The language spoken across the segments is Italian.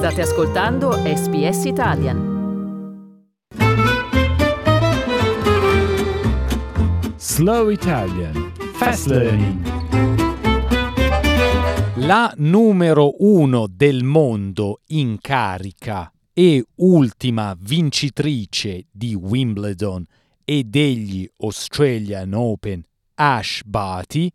State ascoltando SBS Italian. Slow Italian Fast Learning. La numero uno del mondo in carica e ultima vincitrice di Wimbledon e degli Australian Open, Ash Barty,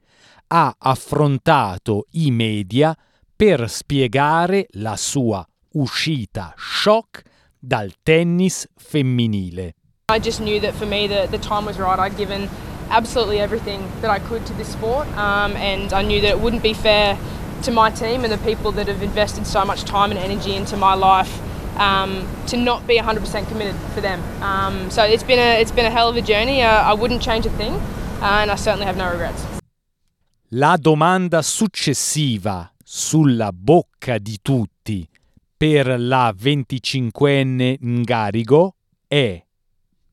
ha affrontato i media per spiegare la sua uscita shock dal tennis femminile. I just knew that for me the, the time was right. I'd given absolutely everything that I could to this sport um, and I knew that it wouldn't be fair to my team and the people that have invested so much time and energy into my life um, to not be 100% committed for them. Um, so it's been a it's been a hell of a journey. Uh, I wouldn't change a thing, uh, and I certainly have no regrets. La domanda successiva sulla bocca di tutti per la 25enne Ngarigo è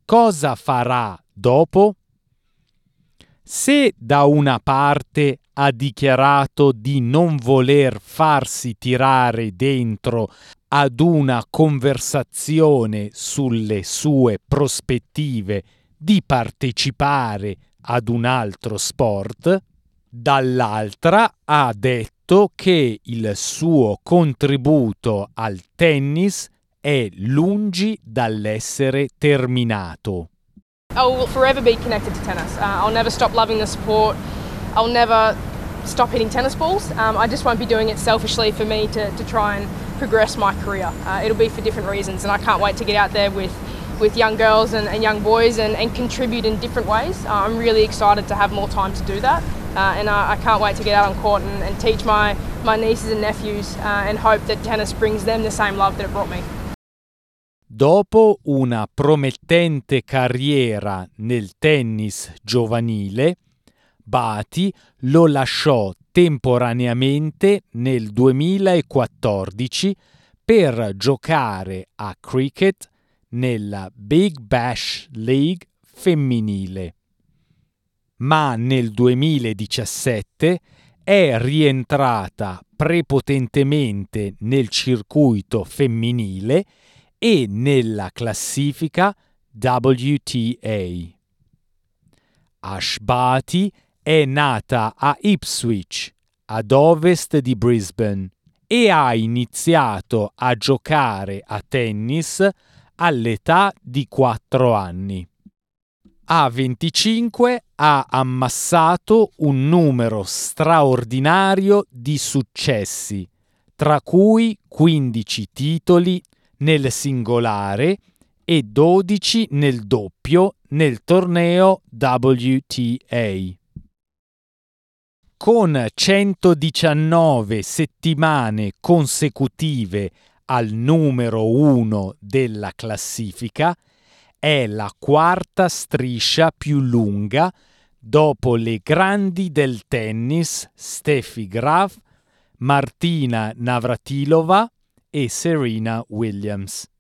cosa farà dopo? Se da una parte ha dichiarato di non voler farsi tirare dentro ad una conversazione sulle sue prospettive di partecipare ad un altro sport, dall'altra ha detto che il suo contributo al tennis è lungi dall'essere terminato. I will forever be connected to tennis. Uh, I'll never stop loving the sport. I'll never stop hitting tennis balls. Um, I just won't be doing it selfishly for me to, to try and progress my career. Uh, it'll be for different reasons, and I can't wait to get out there with, with young girls and, and young boys and, and contribute in different ways. Uh, I'm really excited to have more time to do that, uh, and I, I, can't wait to get out on court and, and teach my, my nieces and nephews uh, and hope that tennis brings them the same love that it brought me. Dopo una promettente carriera nel tennis giovanile, Bati lo lasciò temporaneamente nel 2014 per giocare a cricket nella Big Bash League femminile. Ma nel 2017 è rientrata prepotentemente nel circuito femminile e nella classifica WTA. Ashbati è nata a Ipswich, ad ovest di Brisbane, e ha iniziato a giocare a tennis all'età di 4 anni. A 25 ha ammassato un numero straordinario di successi, tra cui 15 titoli nel singolare e 12 nel doppio nel torneo WTA. Con 119 settimane consecutive al numero 1 della classifica, è la quarta striscia più lunga dopo le grandi del tennis Steffi Graf, Martina Navratilova e Serena Williams.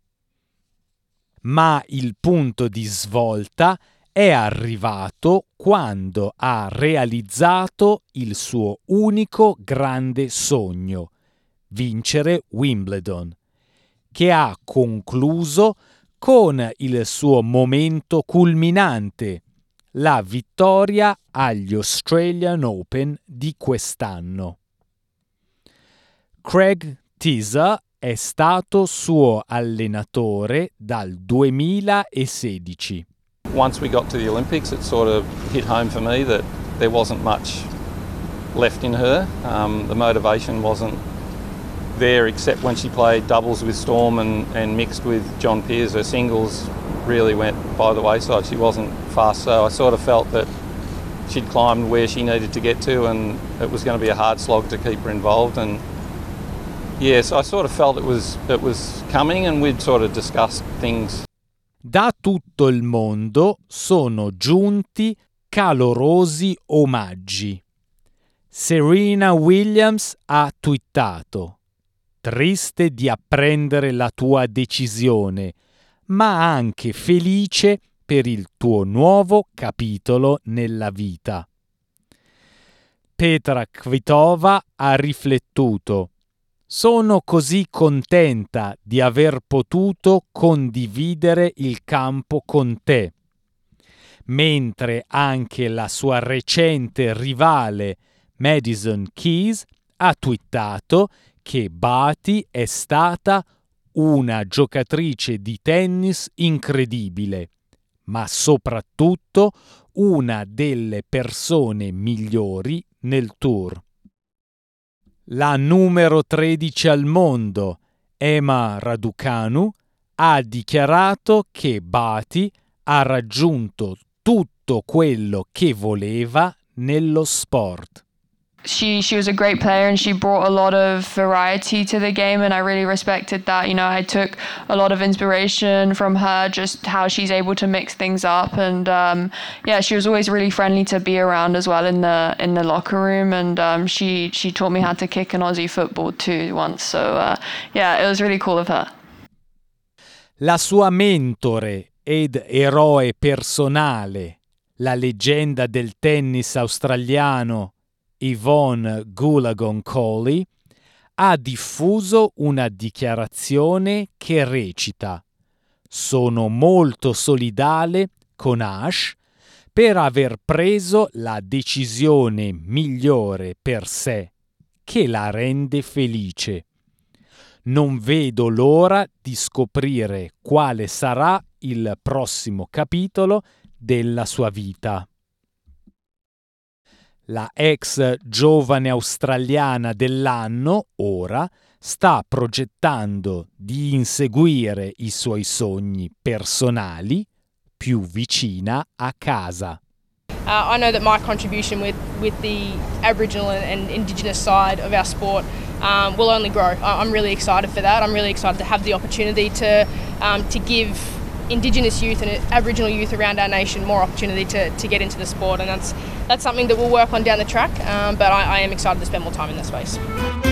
Ma il punto di svolta è arrivato quando ha realizzato il suo unico grande sogno, vincere Wimbledon, che ha concluso con il suo momento culminante, la vittoria agli Australian Open di quest'anno. Craig Teaser è stato suo allenatore dal 2016. Once we got to the Olympics, it sort of hit home for me that there wasn't much left in her. Um, the motivation wasn't there except when she played doubles with Storm and, and mixed with John Peers. Her singles really went by the wayside. She wasn't fast, so I sort of felt that she'd climbed where she needed to get to, and it was going to be a hard slog to keep her involved. And Yes, I sort of felt it was, it was coming and we'd sort of discussed things. Da tutto il mondo sono giunti calorosi omaggi. Serena Williams ha twittato Triste di apprendere la tua decisione, ma anche felice per il tuo nuovo capitolo nella vita. Petra Kvitova ha riflettuto Sono così contenta di aver potuto condividere il campo con te, mentre anche la sua recente rivale Madison Keys ha twittato che Bati è stata una giocatrice di tennis incredibile, ma soprattutto una delle persone migliori nel tour. La numero 13 al mondo, Emma Raducanu, ha dichiarato che Bati ha raggiunto tutto quello che voleva nello sport. She she was a great player and she brought a lot of variety to the game and I really respected that. You know, I took a lot of inspiration from her, just how she's able to mix things up and um, yeah, she was always really friendly to be around as well in the in the locker room and um, she she taught me how to kick an Aussie football too once. So uh, yeah, it was really cool of her. La sua mentore ed eroe personale, la leggenda del tennis australiano Yvonne Goulagon Coley, ha diffuso una dichiarazione che recita Sono molto solidale con Ash per aver preso la decisione migliore per sé, che la rende felice. Non vedo l'ora di scoprire quale sarà il prossimo capitolo della sua vita la ex giovane australiana dell'anno, ora, sta progettando di inseguire i suoi sogni personali più vicina a casa. Uh, I know that my contribution with, with the Aboriginal and, Indigenous side of our sport um, will only grow. I'm really excited for that. I'm really excited to have the opportunity to um, to give Indigenous youth and Aboriginal youth around our nation more opportunity to, to get into the sport, and that's that's something that we'll work on down the track. Um, but I, I am excited to spend more time in that space.